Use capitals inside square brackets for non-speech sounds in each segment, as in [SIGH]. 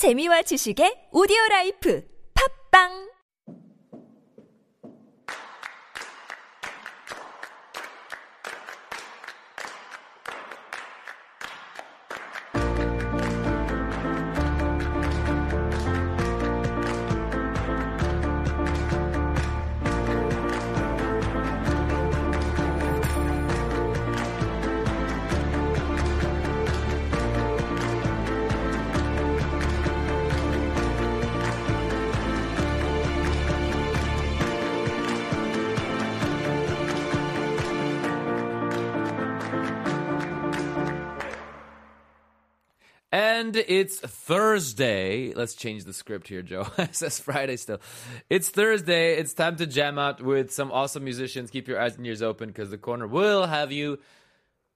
재미와 지식의 오디오 라이프. 팝빵 And it's Thursday. Let's change the script here, Joe. [LAUGHS] it says Friday still. It's Thursday. It's time to jam out with some awesome musicians. Keep your eyes and ears open because the corner will have you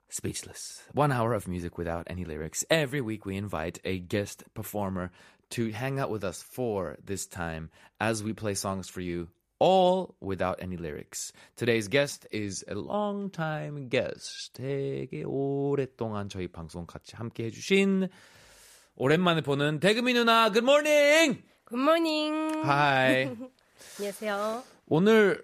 speechless. One hour of music without any lyrics. Every week we invite a guest performer to hang out with us for this time as we play songs for you all without any lyrics. Today's guest is a long-time guest. 되게 오랫동안 저희 방송 같이 함께 해주신 오랜만에 보는 대금이 누나. Good morning. 굿모닝. Hi. [LAUGHS] 안녕하세요. 오늘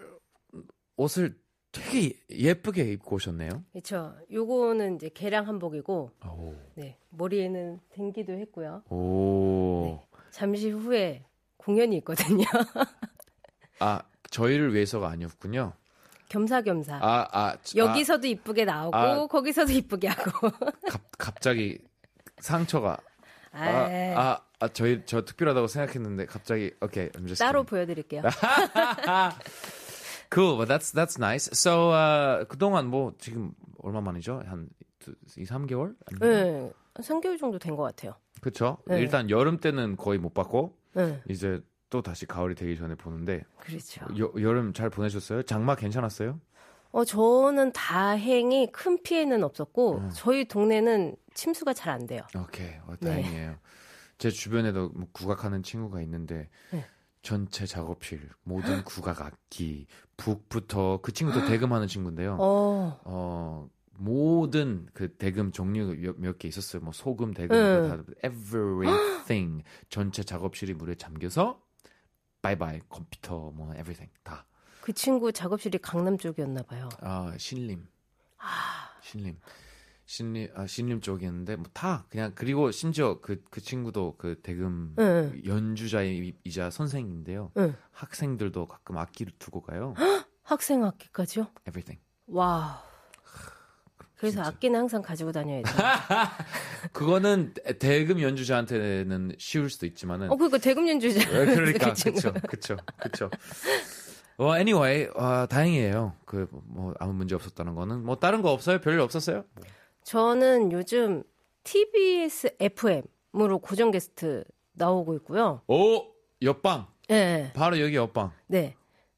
옷을 되게 예쁘게 입고 오셨네요. 그렇죠. 요거는 이제 개량 한복이고, 오. 네 머리에는 댕기도 했고요. 오. 잠시 후에 공연이 있거든요. [LAUGHS] 아 저희를 위해서가 아니었군요. 겸사겸사. 아, 아 여기서도 이쁘게 나오고 아. 거기서도 이쁘게 하고. 아, 갑, 갑자기 상처가 아, 아, 아, 아, 저희 저 특별하다고 생각했는데 갑자기 오케이 okay, I'm just 따로 kidding. 보여드릴게요. [LAUGHS] cool, but that's that's nice. So uh, 그동안 뭐 지금 얼마 만이죠? 한 2, 3개월? 네, 3개월 정도 된 것 같아요. 그렇죠. 네. 일단 여름 때는 거의 못 봤고 네, 이제 또 다시 가을이 되기 전에 보는데 그렇죠. 여, 여름 잘 보내셨어요? 장마 괜찮았어요? 어, 저는 다행히 큰 피해는 없었고, 음. 저희 동네는 침수가 잘 안 돼요. 오케이, 어, 네. 다행이에요. 제 주변에도 뭐 국악하는 친구가 있는데 네. 전체 작업실 모든 국악 악기 북부터 그 친구도 대금하는 친구인데요. 어, 어 모든 그 대금 종류 몇 개 있었어요. 뭐 소금 대금 응. 다 everything 전체 작업실이 물에 잠겨서 바이바이 컴퓨터 뭐 everything 다. 그 친구 작업실이 강남 쪽이었나 봐요. 아 신림 아, 신림 신림 아 신림 쪽이었는데 뭐 다 그냥 그리고 심지어 그그 친구도 그 대금 응, 연주자이자 선생인데요. 응. 학생들도 가끔 악기를 두고 가요. [GASPS] 학생 학기까지요? everything. 와. 그래서 진짜. 악기는 항상 가지고 다녀야 돼. [LAUGHS] 그거는 대금 연주자한테는 쉬울 수도 있지만은 어, 그러니까 대금 연주자. 그러니까 [LAUGHS] 그 친구. 그렇죠, 그렇죠, 그렇죠. 어, anyway, 아, 다행이에요. 그 뭐 아무 문제 없었다는 거는 뭐 다른 거 없어요? 별일 없었어요? 저는 요즘 TBS FM으로 고정 게스트 나오고 있고요. 오, 옆방. 네. 바로 여기 옆방. 네.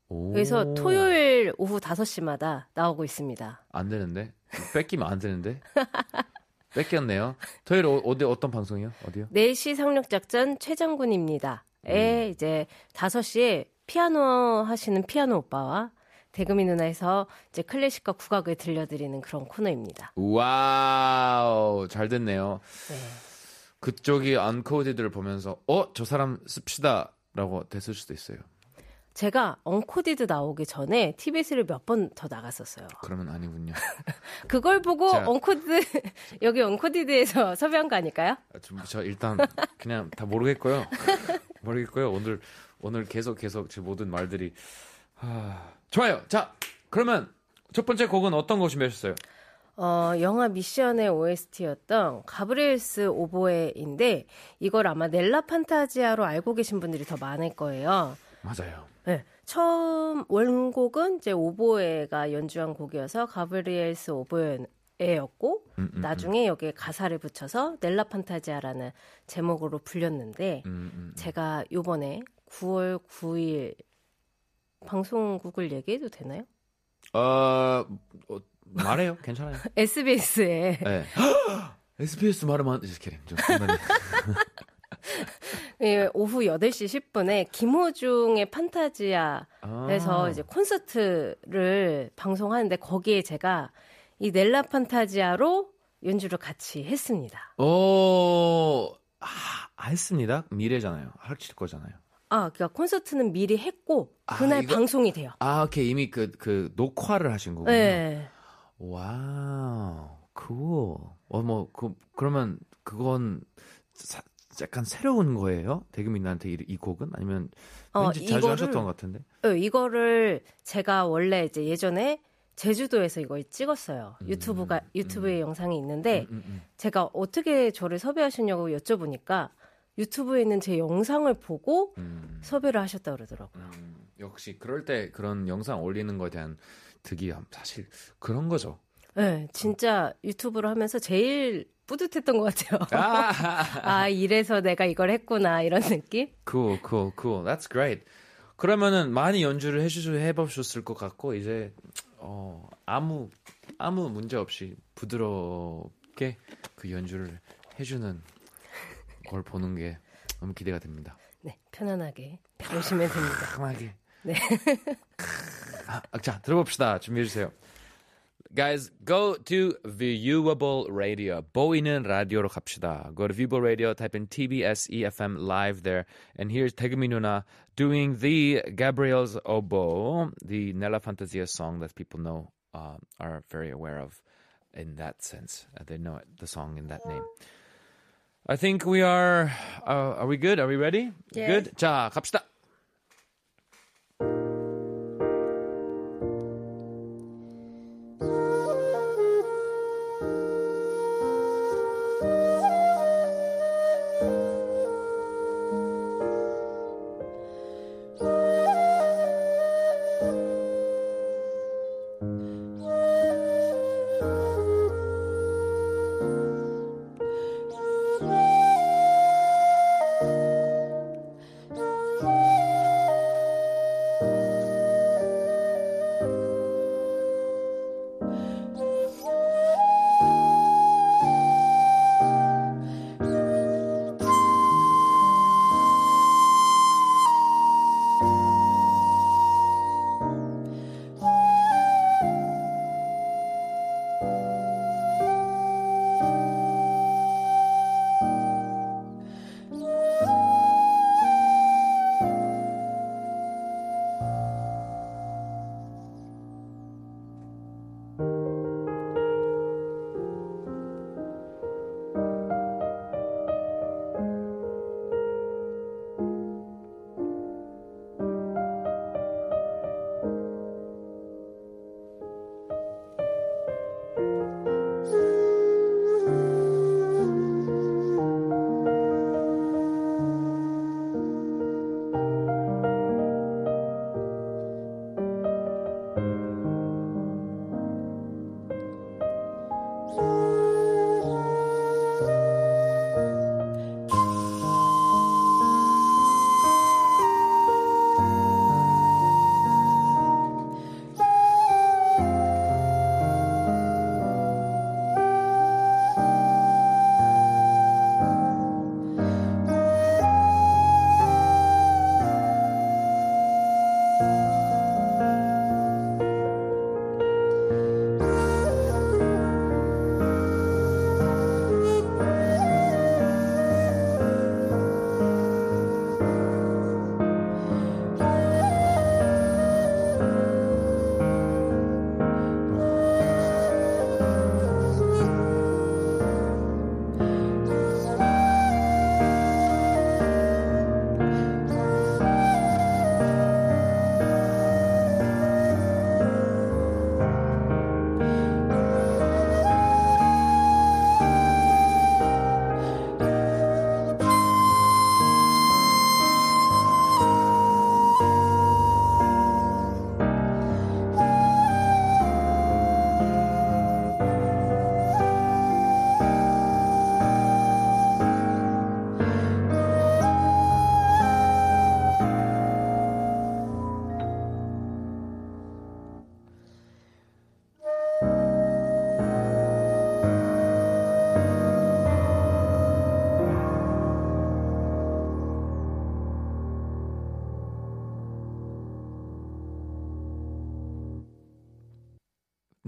오. 그래서 토요일 오후 5시마다 나오고 있습니다. 안 되는데 뺏기면 안 되는데 [LAUGHS] 뺏겼네요. 토요일 어, 어디 어떤 방송이요? 어디요? 4시 상륙작전 최장군입니다. 에 이제 5시에 피아노 하시는 피아노 오빠와 대금이 누나에서 이제 클래식과 국악을 들려드리는 그런 코너입니다. Wow 잘 됐네요. 네. 그쪽이 언코디드를 보면서 어 저 사람 씁시다라고 됐을 수도 있어요. 제가 언코디드 나오기 전에 TBS를 몇 번 더 나갔었어요. 그러면 아니군요. [LAUGHS] 그걸 보고 자. 언코디드 [LAUGHS] 여기 언코디드에서 [LAUGHS] 섭외한 거 아닐까요? 아, 좀, 저 일단 그냥 다 모르겠고요. 모르겠고요. 오늘 오늘 계속 계속 제 모든 말들이 하... 좋아요. 자 그러면 첫 번째 곡은 어떤 거 준비하셨어요? 어, 영화 미션의 OST였던 Gabriel's Oboe인데 이걸 아마 Nella Fantasia로 알고 계신 분들이 더 많을 거예요. 맞아요. 네. 처음 원곡은 이제 오보에가 연주한 곡이어서 가브리엘스 오보에였고 음, 음, 나중에 여기에 가사를 붙여서 넬라 판타지아라는 제목으로 불렸는데 음, 음. 제가 요번에 9월 9일 방송국을 얘기해도 되나요? 어, 어 말해요. 괜찮아요. [LAUGHS] SBS에 네. [GASPS] SBS 말하면 kidding. 좀. [LAUGHS] 예, 오후 8시 10분에 김호중의 판타지아에서 아. 이제 콘서트를 방송하는데 거기에 제가 이 Nella Fantasia로 연주를 같이 했습니다. 오, 아, 했습니다. 미래잖아요. 펼칠 거잖아요. 아, 그러니까 콘서트는 미리 했고 그날 아, 이거- 방송이 돼요. 아, 오케이. 이미 그, 그, 녹화를 하신 거군요. 네. Wow, cool. 어, 뭐, 그, 그러면 그건 사- 약간 새로운 거예요? 대금민한테 이, 이 곡은? 아니면 어, 왠지 자주 이거를- 하셨던 것 같은데? 어, 이거를 제가 원래 이제 예전에 제주도에서 이걸 찍었어요. 유튜브가 유튜브에 영상이 있는데 음, 음. 제가 어떻게 저를 섭외하셨냐고 여쭤보니까 유튜브에 있는 제 영상을 보고 음, 섭외를 하셨다 그러더라고요. 음, 역시 그럴 때 그런 영상 올리는 거에 대한 득이함. 사실 그런 거죠. 네, 진짜 유튜브를 하면서 제일 뿌듯했던 것 같아요. 아, [LAUGHS] 아, 이래서 내가 이걸 했구나 이런 느낌? cool, cool, cool. That's great. 그러면은 많이 연주를 해주셔 해보셨을 것 같고 이제 어, 아무 아무 문제 없이 부드럽게 그 연주를 해주는 걸 보는 게 너무 기대가 됩니다. 네, 편안하게 보시면 됩니다. 편하게. 네. 아, 자 들어봅시다. 준비해 주세요. Guys, go to Viewable Radio. 보이는 라디오로 갑시다. Go to Viewable Radio, type in TBS EFM live there. And here's Tegumi Nuna doing the Gabriel's Oboe, the Nella Fantasia song that people know, uh, are very aware of in that sense. Uh, they know it, the song in that name. I think we are, uh, are we good? Are we ready? Yes. Good? 자, 갑시다.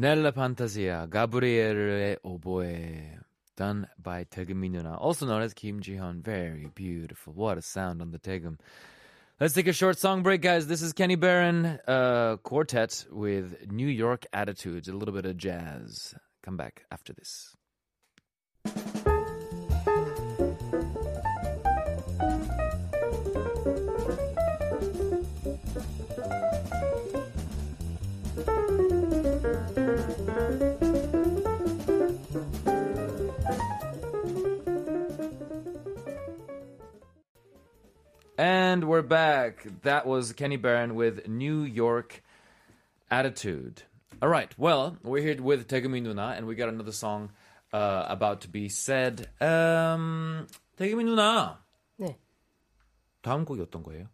Nella Fantasia, Gabriele Oboe, done by Tegum Minuna, also known as Kim Jihan. Very beautiful. What a sound on the Tegum. Let's take a short song break, guys. This is Kenny Barron uh, Quartet with New York Attitudes, a little bit of jazz. Come back after this. And we're back. That was Kenny Barron with New York Attitude. All right. Well, we're here with Tegumi Nuna, and we got another song uh, about to be said. Um, Tegumi Nuna. 네. 다음 곡이 어떤 거예요?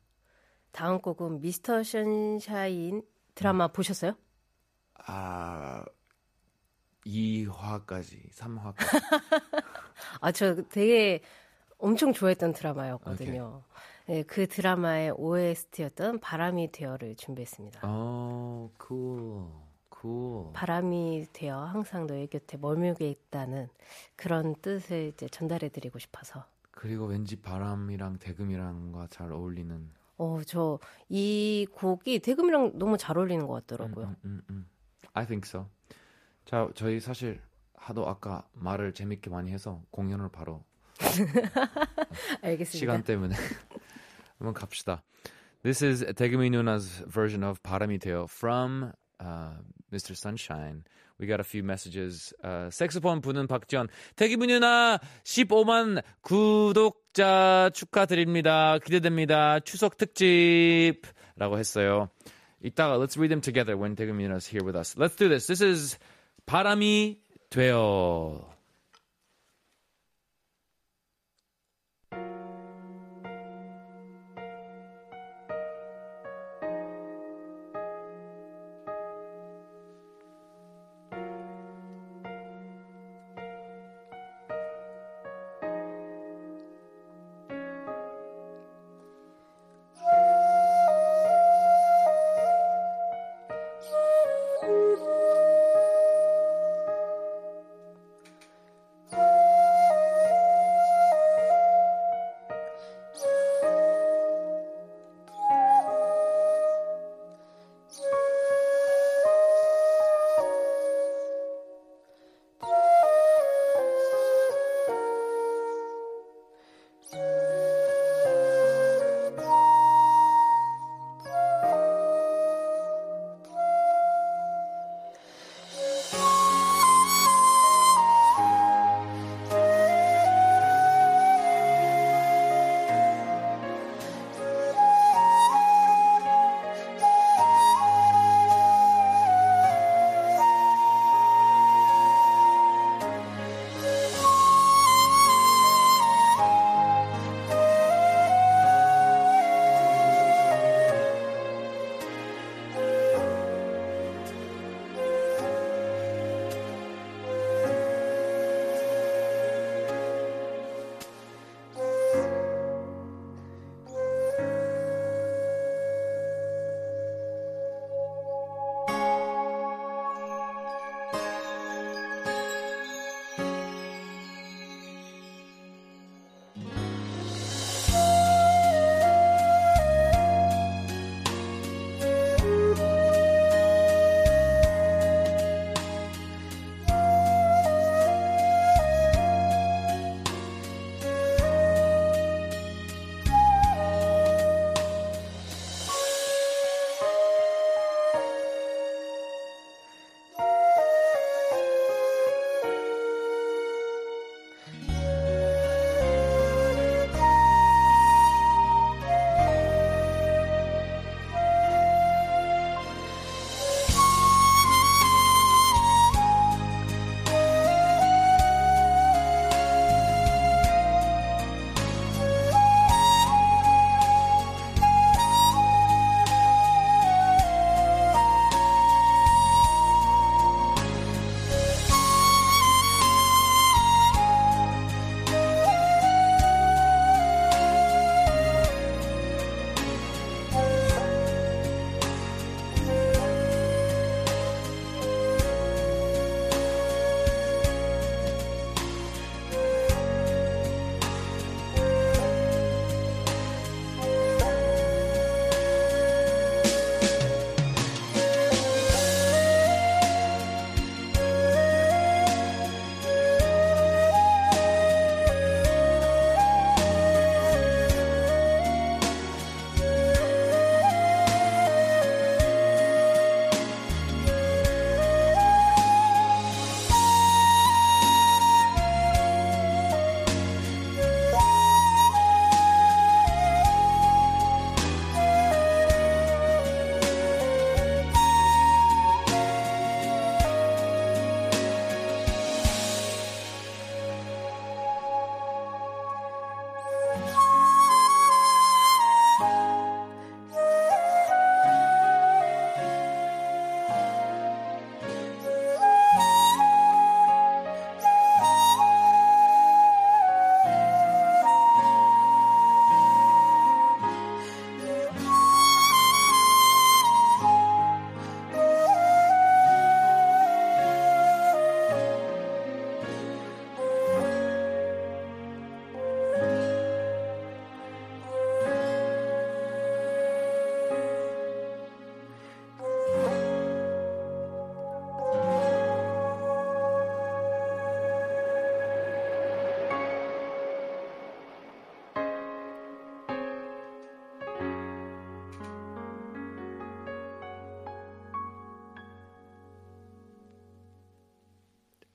다음 곡은 미스터 션샤인 드라마 음. 보셨어요? 아, 2화까지, 3화까지. [LAUGHS] 아, 저 되게 엄청 좋아했던 드라마였거든요. 네, 그 드라마의 OST였던 바람이 되어를 준비했습니다. 어, cool. cool. 바람이 되어 항상 너의 곁에 머물게 있다는 그런 뜻을 이제 전달해드리고 싶어서. 그리고 왠지 바람이랑 대금이랑과 잘 어울리는 어, 저 이 곡이 대금이랑 너무 잘 어울리는 것 같더라고요. 음, 음, 음. I think so. 자, 저희 사실 하도 아까 말을 재밌게 많이 해서 공연을 바로 [LAUGHS] 알겠습니다. 시간 때문에 한번 갑시다. This is Tegumi Nuna's version of 바람이 되어 from uh, Mr. Sunshine. We got a few messages. Uh, 색소폰 부는 박지원. 태기부 누나 15만 구독자 축하드립니다. 기대됩니다. 추석 특집 라고 했어요. 이따가 let's read them together when 태기부 누나's here with us. Let's do this. This is 바람이 되어.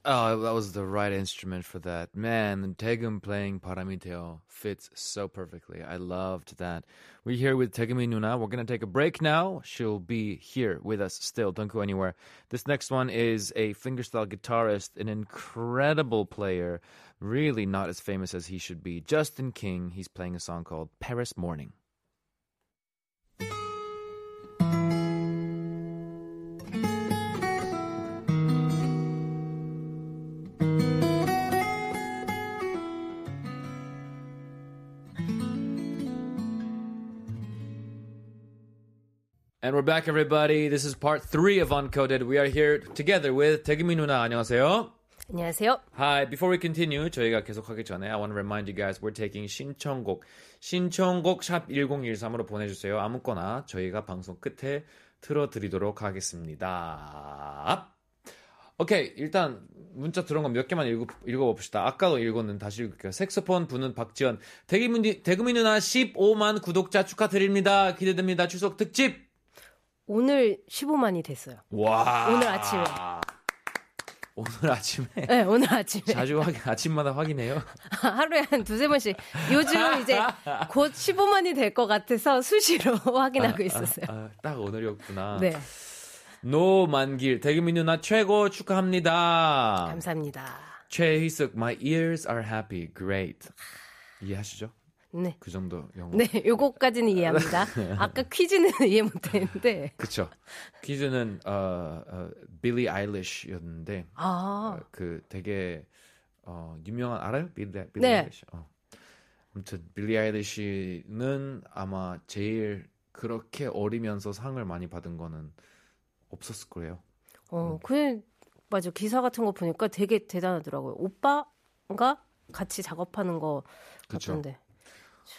Oh, that was the right instrument for that. Man, Tegum playing Paramiteo fits so perfectly. I loved that. We're here with Tegumi Nuna. We're going to take a break now. She'll be here with us still. Don't go anywhere. This next one is a fingerstyle guitarist, an incredible player, really not as famous as he should be. Justin King. He's playing a song called Paris Morning. Back, everybody. This is part three of Uncoded. We are here together with 태금이 누나. 안녕하세요. 안녕하세요. Hi. Before we continue, 저희가 계속하기 전에 I want to remind you guys we're taking 신청곡. 신청곡 샵 1013으로 보내주세요. 아무거나 저희가 방송 끝에 틀어드리도록 하겠습니다. 오케이. 일단 문자 들어온 거 몇 개만 읽어, 읽어봅시다. 아까도 읽었는 다시 읽을게요. 색소폰 부는 박지연. 대기문디, 대금이 누나 15만 구독자 축하드립니다. 기대됩니다. 추석 특집. 오늘 15만이 됐어요. 와. 오늘 아침에. 오늘 아침에. 네, 오늘 아침에. 자주 확인, 아침마다 확인해요. [LAUGHS] 하루에 한 두세 번씩. 요즘 이제 곧 15만이 될 것 같아서 수시로 [LAUGHS] 확인하고 있었어요. 아, 딱 오늘이었구나. 네. 노만길, 대금이 누나 최고 축하합니다. 감사합니다. 최희숙, my ears are happy, great. 이해하시죠? 네. 그 정도 영어. 네, 요거까지는 이해합니다. [LAUGHS] 아까 퀴즈는 [LAUGHS] 이해 못했는데. 그쵸. 퀴즈는, 어, 어, 빌리 아일리시였는데, 아, 어, 그 되게, 어, 유명한, 알아요? 빌리, 빌리 네. 아일리시. 어. 아무튼, 빌리 아일리시는 아마 제일 그렇게 어리면서 상을 많이 받은 거는 없었을 거예요. 어, 그 맞아. 기사 같은 거 보니까 되게 대단하더라고요. 오빠가 같이 작업하는 거. 같던데.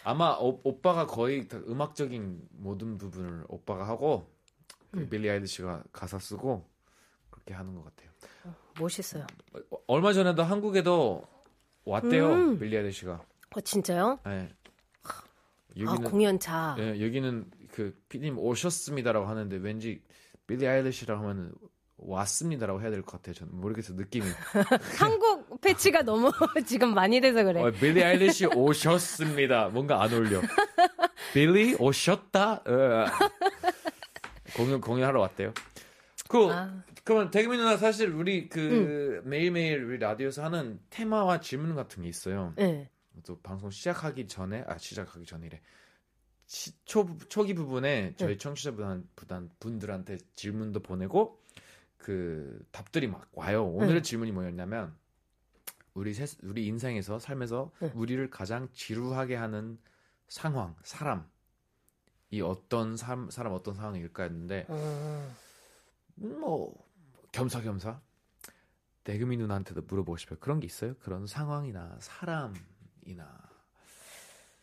아마 오, 오빠가 거의 다 음악적인 모든 부분을 오빠가 하고 그 음. 빌리 아일리시가 가사 쓰고 그렇게 하는 것 같아요. 멋있어요. 어, 얼마 전에도 한국에도 왔대요 음. 빌리 아일리시가. 어, 진짜요? 네. 아, 여기는 공연차. 예, 여기는 그 피디님 오셨습니다라고 하는데 왠지 빌리 아일리시라고 하면 왔습니다라고 해야 될 것 같아요. 저는 모르겠어요 느낌이. [LAUGHS] 한국 패치가 너무 [LAUGHS] 지금 많이 돼서 그래. 어, 빌리 아일리시 오셨습니다. 뭔가 안 어울려. 빌리 오셨다. 어. 공연 공연하러 왔대요. 그 아. 그러면 대금이 누나 사실 우리 그 매일매일 우리 라디오에서 하는 테마와 질문 같은 게 있어요. 네. 또 방송 시작하기 전에 아 시작하기 전이래. 시, 초 초기 부분에 저희 네. 청취자분 분들한테 질문도 보내고 그 답들이 막 와요. 오늘의 네. 질문이 뭐였냐면 우리 세, 우리 인생에서 삶에서 네. 우리를 가장 지루하게 하는 상황, 사람 이 어떤 사람, 사람 어떤 상황일까 했는데 어, 음, 뭐 겸사겸사 대금이 누나한테도 물어보고 싶어요. 그런 게 있어요? 그런 상황이나 사람이나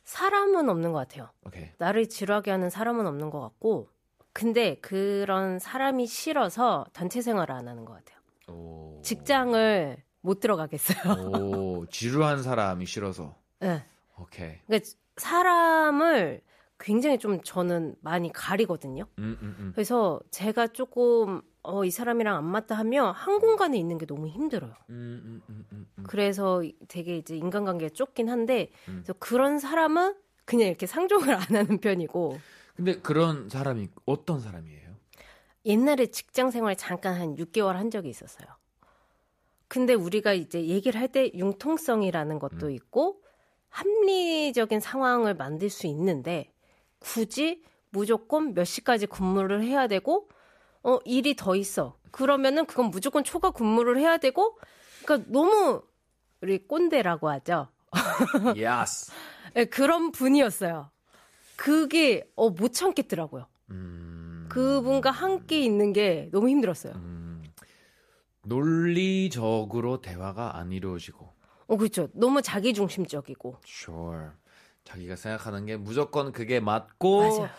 사람은 없는 것 같아요. 오케이. 나를 지루하게 하는 사람은 없는 것 같고, 근데 그런 사람이 싫어서 단체 생활을 안 하는 것 같아요. 오. 직장을 못 들어가겠어요. 오, 지루한 사람이 싫어서. 네. 오케이. 그러니까 사람을 굉장히 좀 저는 많이 가리거든요. 음, 음, 음. 그래서 제가 조금 어, 이 사람이랑 안 맞다 하면 한 공간에 있는 게 너무 힘들어요. 음, 음, 음. 그래서 되게 이제 인간관계에 쫓긴 한데 음. 그래서 그런 사람은 그냥 이렇게 상종을 안 하는 편이고 근데 그런 사람이 어떤 사람이에요? 옛날에 직장 생활 잠깐 한 6개월 한 적이 있었어요. 근데 우리가 이제 얘기를 할 때 융통성이라는 것도 음. 있고 합리적인 상황을 만들 수 있는데 굳이 무조건 몇 시까지 근무를 해야 되고 어 일이 더 있어. 그러면은 그건 무조건 초과 근무를 해야 되고 그러니까 너무 우리 꼰대라고 하죠. Yes. [LAUGHS] 네, 그런 분이었어요. 그게 어 못 참겠더라고요. 음. 그분과 함께 있는 게 너무 힘들었어요. 음. 논리적으로 대화가 안 이루어지고. 어, 그렇죠. 너무 자기중심적이고. Sure. 자기가 생각하는 게 무조건 그게 맞고 맞아요.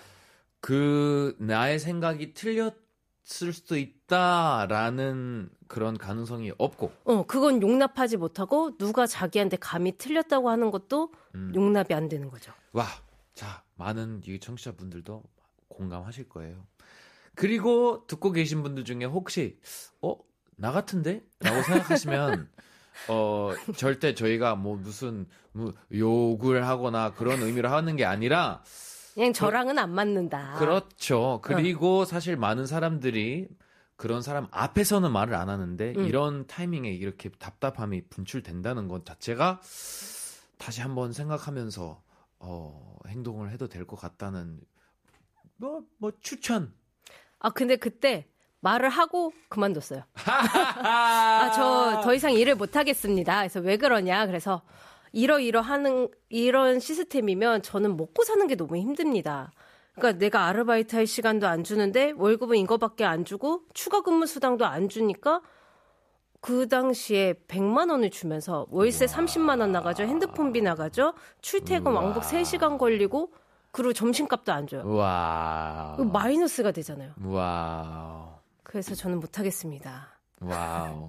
그 나의 생각이 틀렸을 수도 있다라는 그런 가능성이 없고. 어, 그건 용납하지 못하고 누가 자기한테 감이 틀렸다고 하는 것도 음. 용납이 안 되는 거죠. 와, 자, 많은 이 청취자분들도 공감하실 거예요. 그리고 듣고 계신 분들 중에 혹시 어, 나 같은데? 라고 생각하시면 [LAUGHS] 어, 절대 저희가 뭐 무슨 뭐 욕을 하거나 그런 의미로 하는 게 아니라 그냥 저랑은 안 맞는다. 그렇죠. 그리고 사실 많은 사람들이 그런 사람 앞에서는 말을 안 하는데 음. 이런 타이밍에 이렇게 답답함이 분출된다는 것 자체가 다시 한번 생각하면서 어, 행동을 해도 될 것 같다는 뭐, 뭐 추천. 아 근데 그때 말을 하고 그만뒀어요. [LAUGHS] 아 저 더 이상 일을 못 하겠습니다. 그래서 왜 그러냐? 그래서 이러이러 하는 이런 시스템이면 저는 먹고 사는 게 너무 힘듭니다. 그러니까 내가 아르바이트 할 시간도 안 주는데 월급은 이거밖에 안 주고 추가 근무 수당도 안 주니까 그 당시에 100만 원을 주면서 월세 30만 원 나가죠. 핸드폰비 나가죠. 출퇴근 우와. 왕복 3시간 걸리고 그리고 점심값도 안 어. 줘요. 와. 마이너스가 되잖아요. Wow. 그래서 저는 못 하겠습니다. Wow.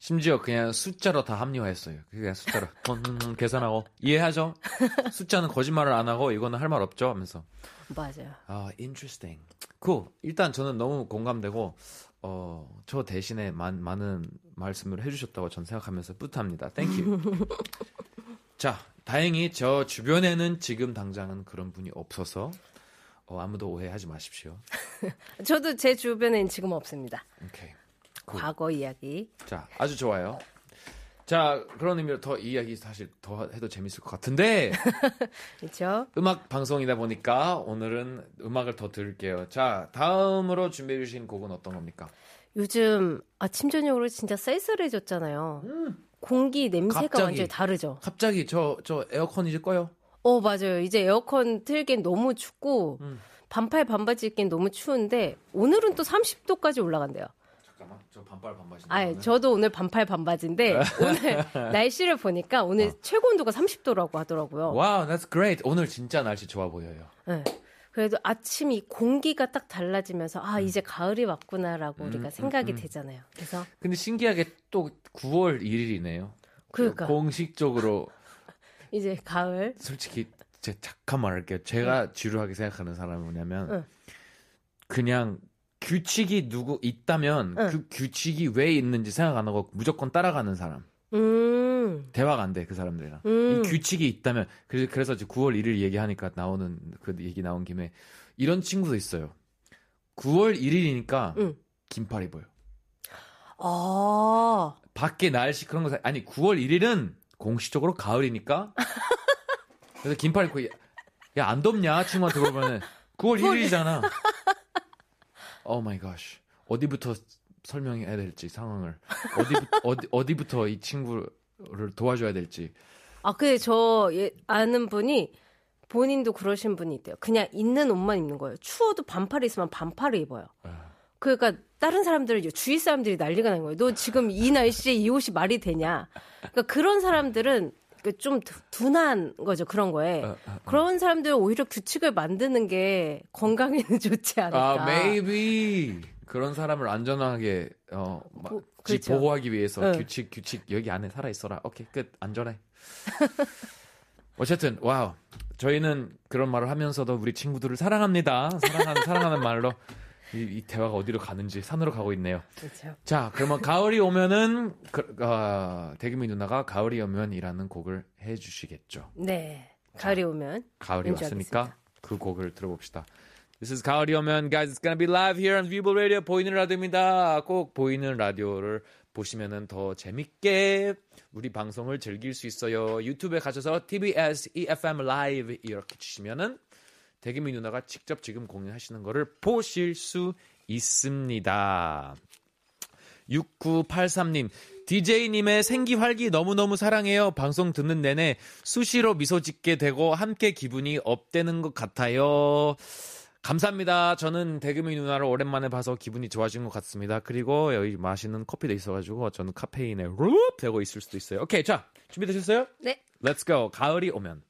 심지어 그냥 숫자로 다 합리화했어요. 그냥 숫자로 음, [LAUGHS] 음, 음, 계산하고 이해하죠? 숫자는 거짓말을 안 하고 이거는 할 말 없죠 하면서. 맞아요. 아, interesting. cool. 일단 저는 너무 공감되고 어, 저 대신에 많, 많은 말씀을 해주셨다고 전 생각하면서 뿌듯합니다. Thank you. [LAUGHS] 자, 다행히 저 주변에는 지금 당장은 그런 분이 없어서 어, 아무도 오해하지 마십시오. [LAUGHS] 저도 제 주변엔 지금 없습니다. 오케이. Good. 과거 이야기. 자, 아주 좋아요. 자, 그런 의미로 더 이야기 사실 더 해도 재밌을 것 같은데 [LAUGHS] 그렇죠? 음악 방송이다 보니까 오늘은 음악을 더 들을게요. 자, 다음으로 준비해 주신 곡은 어떤 겁니까? 요즘 아침 저녁으로 진짜 쌀쌀해졌잖아요. 공기 냄새가 음. 갑자기. 완전히 다르죠. 갑자기 저저 에어컨 이제 꺼요. 어 맞아요. 이제 에어컨 틀기엔 너무 춥고 음. 반팔 반바지 입기엔 너무 추운데 오늘은 또 30도까지 올라간대요. 잠깐만, 저 반팔 반바지. 아, 저도 오늘 반팔 반바지인데 오늘 [LAUGHS] 날씨를 보니까 오늘 최고 온도가 30도라고 하더라고요. Wow, that's great. 오늘 진짜 날씨 좋아 보여요. 네. 그래도 아침 이 공기가 딱 달라지면서 아 이제 가을이 왔구나라고 우리가 생각이 되잖아요. 그래서 근데 신기하게 또 9월 1일이네요. 그러니까 공식적으로 [LAUGHS] 이제 가을 솔직히 제 잠깐 말할게요. 제가 지루하게 생각하는 사람은 뭐냐면 응. 그냥 규칙이 누구 있다면 응. 그 규칙이 왜 있는지 생각 안 하고 무조건 따라가는 사람. 음, 대화가 안 돼 그 사람들이랑. 음. 이 규칙이 있다면 그래서 그래서 이제 9월 1일 얘기하니까 나오는 그 얘기 나온 김에 이런 친구도 있어요. 9월 1일이니까 응. 긴팔 입어요. 아, 밖에 날씨 그런 거 사- 아니 9월 1일은 공식적으로 가을이니까 [LAUGHS] 그래서 긴팔 입고 야 안 덥냐 친구한테 물어보면 9월 1일이잖아. Oh my God. 어디부터 설명해야 될지 상황을 어디부터 [LAUGHS] 어디 어디부터 이 친구를 도와줘야 될지 아 근데 저 예, 아는 분이 본인도 그러신 분이 있대요. 그냥 있는 옷만 입는 거예요. 추워도 반팔 있으면 반팔을 입어요. 그러니까 다른 사람들은 주위 사람들이 난리가 난 거예요. 너 지금 이 날씨에 이 옷이 말이 되냐? 그러니까 그런 사람들은 그 좀 두- 둔한 거죠 그런 거에 어, 그런 사람들은 오히려 규칙을 만드는 게 건강에는 [LAUGHS] 좋지 않을까. 아, maybe 그런 사람을 안전하게 어, 막 보- 집 그렇죠. 보호하기 위해서 응. 규칙 규칙 여기 안에 살아 있어라. 오케이 끝 안전해. [LAUGHS] 어쨌든 wow 저희는 그런 말을 하면서도 우리 친구들을 사랑합니다. 사랑하는 사랑하는 말로 이, 이 대화가 어디로 가는지 산으로 가고 있네요. 그렇죠. 자 그러면 가을이 오면은 그, 어, 대금이 누나가 가을이 오면이라는 곡을 해주시겠죠. 네. 가을이 오면 가을이. 왔으니까 그 곡을 들어봅시다. This is 가을이 오면 guys it's gonna be live here on Vivo Radio 보이는 라디오입니다. 꼭 보이는 라디오를 보시면은 더 재밌게 우리 방송을 즐길 수 있어요. 유튜브에 가셔서 TBS EFM Live 이렇게 치시면은 대기미 누나가 직접 지금 공연하시는 거를 보실 수 있습니다. 6983님, DJ님의 생기 활기 너무너무 사랑해요. 방송 듣는 내내 수시로 미소 짓게 되고 함께 기분이 업되는 것 같아요. 감사합니다. 저는 대금이 누나를 오랜만에 봐서 기분이 좋아진 것 같습니다. 그리고 여기 맛있는 커피도 있어가지고 저는 카페인에 룹 되고 있을 수도 있어요. 오케이, 자 준비되셨어요? 네. Let's go. 가을이 오면.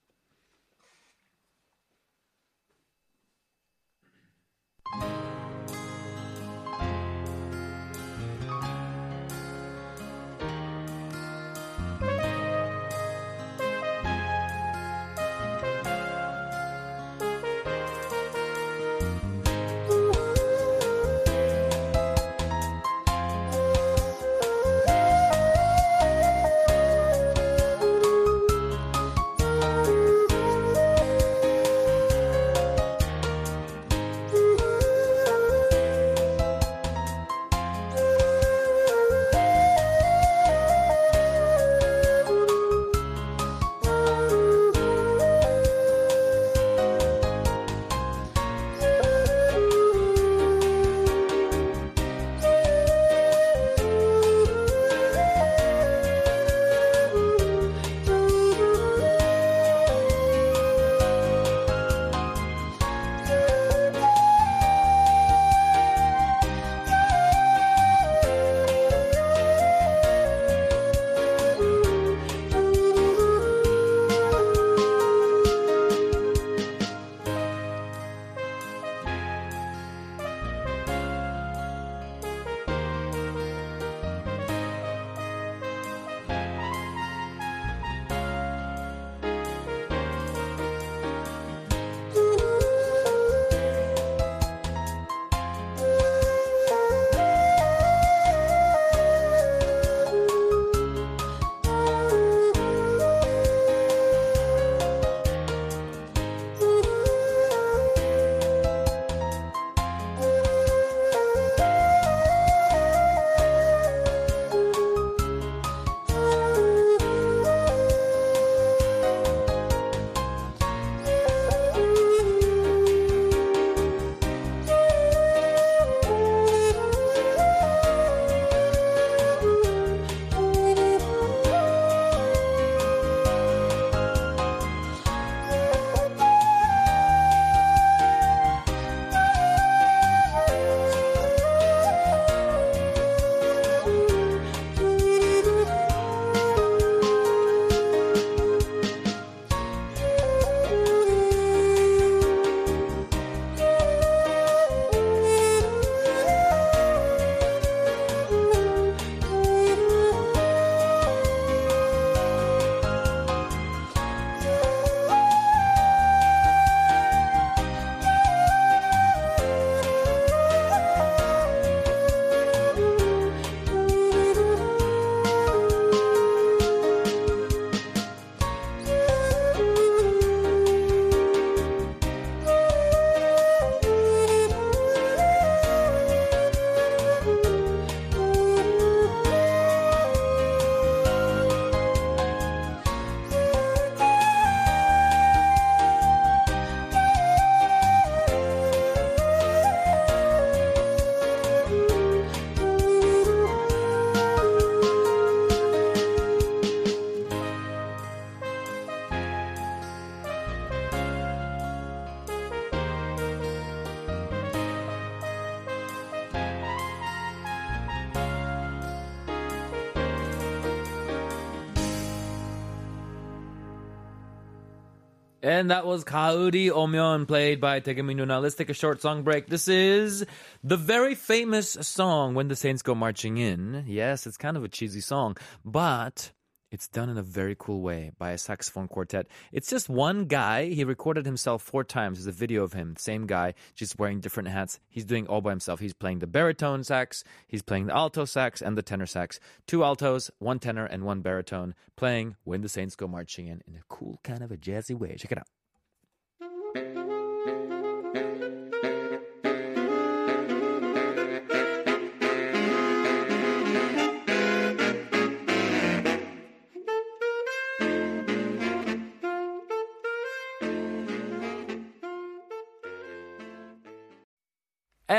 And that was Kaori Omyon, played by Tegemino. Now Let's take a short song break. This is the very famous song, When the Saints Go Marching In. Yes, it's kind of a cheesy song, but it's done in a very cool way by a saxophone quartet. It's just one guy. He recorded himself four times. There's a video of him, same guy, just wearing different hats. He's doing all by himself. He's playing the baritone sax, he's playing the alto sax, and the tenor sax. Two altos, one tenor, and one baritone, playing When the Saints Go Marching In in a cool kind of a jazzy way. Check it out.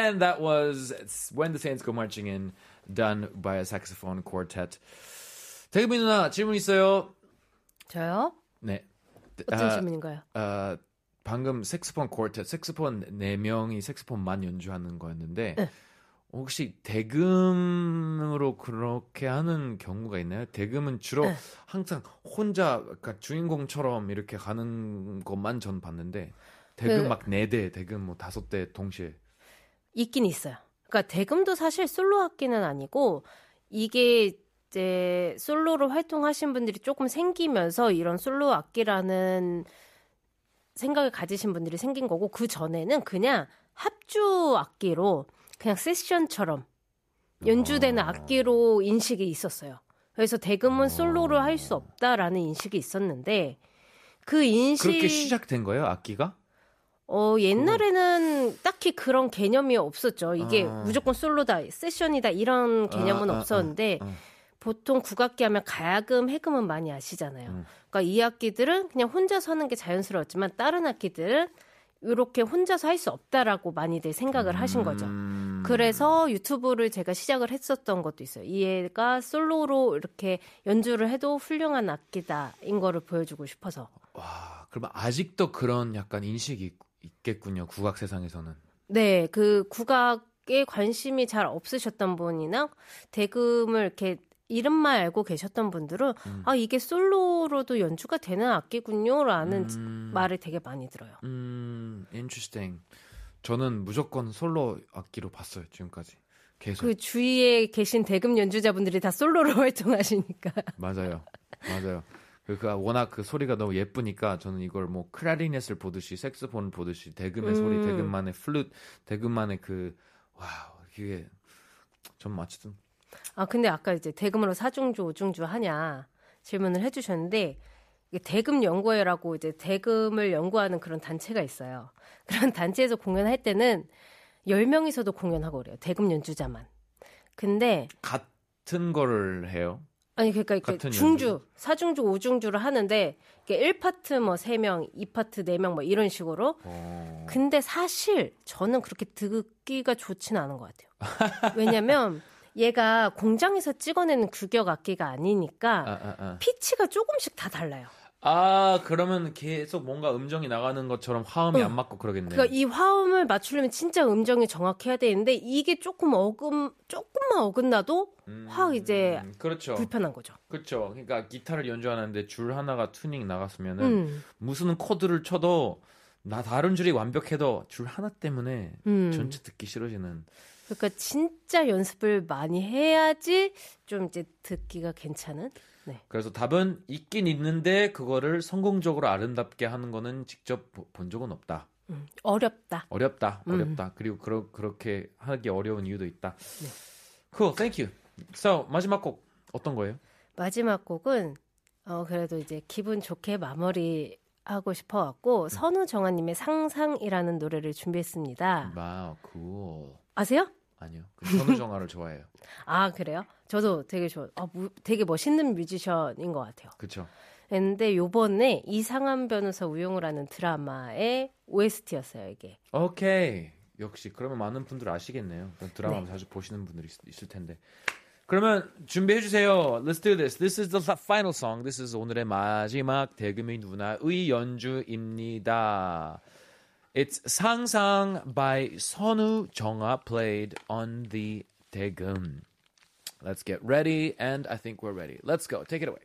And that was When the Saints Go Marching In, done by a saxophone quartet. 대금이 누나 질문 있어요? 저요? 네. 어떤 아, 질문인가요? 어, 방금 색스폰 쿼텟, 색스폰 네 명이 색스폰만 연주하는 거였는데 네. 혹시 대금으로 그렇게 하는 경우가 있나요? 대금은 주로 네. 항상 혼자 그러니까 주인공처럼 이렇게 가는 것만 전 봤는데 대금 그- 막네 대, 대금 뭐 다섯 대 동시에 있긴 있어요. 그러니까 대금도 사실 솔로 악기는 아니고 이게 이제 솔로로 활동하신 분들이 조금 생기면서 이런 솔로 악기라는 생각을 가지신 분들이 생긴 거고 그 전에는 그냥 합주 악기로 그냥 세션처럼 연주되는 어. 악기로 인식이 있었어요. 그래서 대금은 솔로로 할 수 없다라는 인식이 있었는데 그 인식 그렇게 시작된 거예요, 악기가? 어, 옛날에는 딱히 그런 개념이 없었죠. 이게 아. 무조건 솔로다, 세션이다, 이런 개념은 아, 아, 없었는데, 아, 아. 보통 국악기 하면 가야금, 해금은 많이 아시잖아요. 음. 그러니까 이 악기들은 그냥 혼자서 하는 게 자연스러웠지만, 다른 악기들은 이렇게 혼자서 할 수 없다라고 많이들 생각을 하신 거죠. 음. 그래서 유튜브를 제가 시작을 했었던 것도 있어요. 이 애가 솔로로 이렇게 연주를 해도 훌륭한 악기다인 거를 보여주고 싶어서. 와, 그러면 아직도 그런 약간 인식이 있- 있겠군요, 국악 세상에서는. 네, 그 국악에 관심이 잘 없으셨던 분이나 대금을 이렇게 이름만 알고 계셨던 분들은 음. 아 이게 솔로로도 연주가 되는 악기군요라는 음. 말을 되게 많이 들어요. 음, interesting. 저는 무조건 솔로 악기로 봤어요, 지금까지. 계속. 그 주위에 계신 대금 연주자분들이 다 솔로로 [LAUGHS] 활동하시니까. 맞아요. 맞아요. 그, 그 워낙 그 소리가 너무 예쁘니까 저는 이걸 뭐 클라리넷을 보듯이 색소폰을 보듯이 대금의 소리, 음. 대금만의 플룻, 대금만의 그 wow, 이게 전 어쨌든 아 근데 아까 이제 대금으로 사중주 오중주 하냐 질문을 해주셨는데 이게 대금 연구회라고 이제 대금을 연구하는 그런 단체가 있어요. [LAUGHS] 그런 단체에서 공연할 때는 10명이서도 공연하고 그래요. 대금 연주자만. 근데 같은 거를 해요. 아니 그러니까 이렇게 중주, 연주? 사중주, 오중주를 하는데 이게 1파트 뭐 3명, 2파트 4명 뭐 이런 식으로. 어. 근데 사실 저는 그렇게 듣기가 좋지는 않은 것 같아요. [LAUGHS] 왜냐면 얘가 공장에서 찍어내는 규격 악기가 아니니까 아, 아, 아. 피치가 조금씩 다 달라요. 아, 그러면 계속 뭔가 음정이 나가는 것처럼 화음이 어. 안 맞고 그러겠네요. 그러니까 이 화음을 맞추려면 진짜 음정이 정확해야 되는데 이게 조금 어금 조금만 어긋나도 음, 확 이제 그렇죠. 불편한 거죠. 그렇죠. 그러니까 기타를 연주하는데 줄 하나가 튜닝 나갔으면은 음. 무슨 코드를 쳐도 나 다른 줄이 완벽해도 줄 하나 때문에 음. 전체 듣기 싫어지는. 그러니까 진짜 연습을 많이 해야지 좀 이제 듣기가 괜찮은. 네. 그래서 답은 있긴 있는데 그거를 성공적으로 아름답게 하는 거는 직접 보- 본 적은 없다. 음, 어렵다. 어렵다. 음. 어렵다. 그리고 그러, 그렇게 하기 어려운 이유도 있다. 네. Cool. Thank you. So 마지막 곡 어떤 거예요? 마지막 곡은 어 그래도 이제 기분 좋게 마무리 하고 싶어 갖고 선우 정아님의 상상이라는 노래를 준비했습니다. Wow, cool. 아세요? 아니요. 그 선우정아를 좋아해요. 아 그래요? 저도 되게 좋아. 아, 무- 되게 멋있는 뮤지션인 것 같아요. 그렇죠. 근데 요번에 이상한 변호사 하는 드라마의 OST였어요 이게. 오케이. 역시 그러면 많은 분들 아시겠네요. 드라마 네. 자주 보시는 분들이 있, 있을 텐데. 그러면 준비해 주세요. Let's do this. This is the final song. This is 오늘의 마지막 대금의 누나의 연주입니다. It's 상상 by 선우 정아 played on the 대금. Let's get ready and I think we're ready. Let's go. Take it away.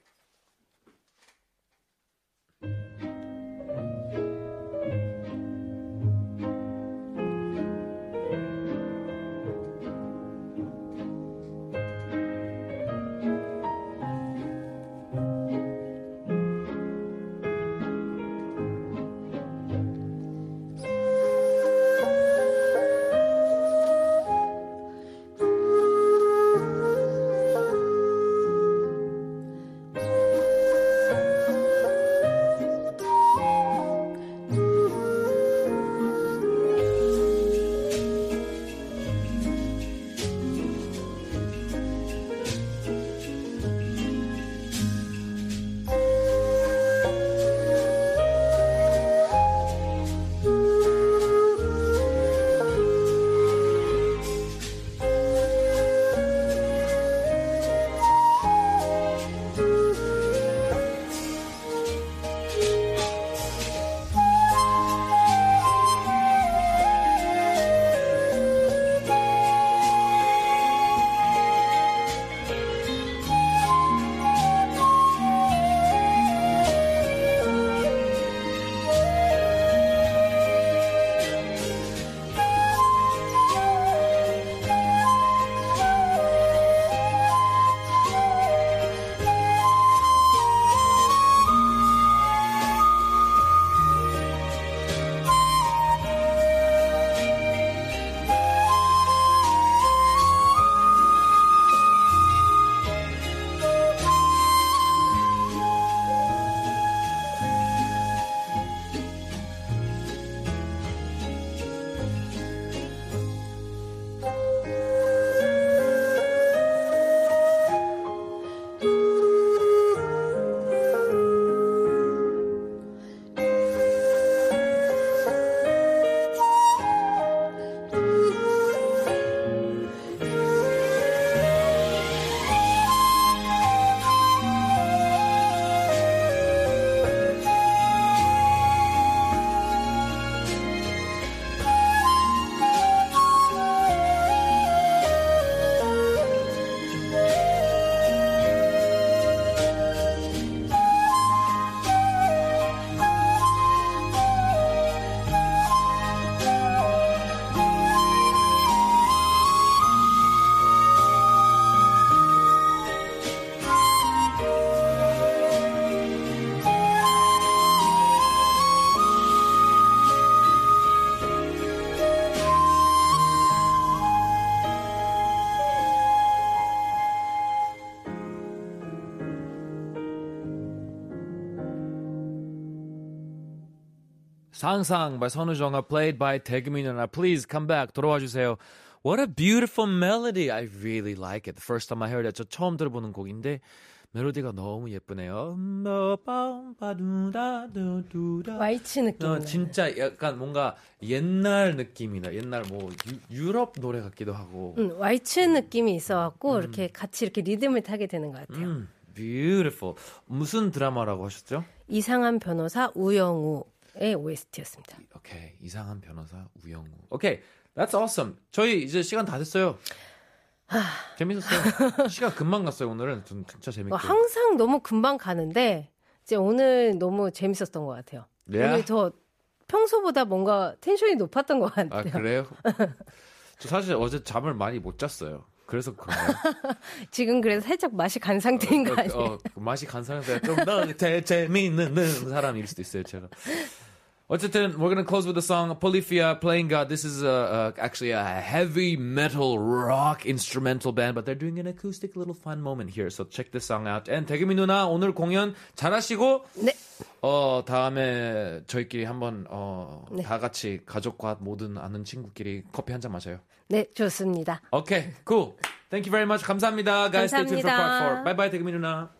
상상 by 선우정아 played by 대금이 누나. Please come back. 돌아와 주세요. What a beautiful melody. I really like it. The first time I heard it. 저 처음 들어보는 곡인데 멜로디가 너무 예쁘네요. 와이츠 느낌. 어, 진짜 약간 뭔가 옛날 느낌이다. 옛날 뭐 유, 럽 노래 같기도 하고. 음, 와이츠 느낌이 있어갖고 이렇게 같이 이렇게 리듬을 타게 되는 것 같아요. 음, beautiful. 무슨 드라마라고 하셨죠? 이상한 변호사 우영우 의 OST였습니다. 오케이. 이상한 변호사 우영우. 오케이. That's awesome. 저희 이제 시간 다 됐어요. 재밌었어요. [LAUGHS] 시간 금방 갔어요. 오늘은 좀 진짜 재밌게. 뭐 항상 너무 금방 가는데 이제 오늘 너무 재밌었던 것 같아요. Yeah? 오늘 더 평소보다 뭔가 텐션이 높았던 것아 같아요. 그래요? 저 사실 어제 잠을 많이 못 잤어요. 그래서 그런가요? [LAUGHS] 지금 그래서 살짝 맛이 간 상태인 거 어, 아니에요? 어, 맛이 간 사람들 좀더 재미있는 사람일 수도 있어요. 제가. 어쨌든 we're gonna close with the song Polyphia playing God. This is a, a, actually a heavy metal rock instrumental band, but they're doing an acoustic little fun moment here. So check this song out. And 대금이 누나 오늘 공연 잘하시고 네. 어 다음에 저희끼리 한번 네. 어다 같이 가족과 모든 아는 친구끼리 커피 한 잔 마셔요. 네, 좋습니다. Okay, cool. Thank you very much. 감사합니다. Guys, stay tuned for part 감사합니다. 4. Bye bye, 대금이 누나.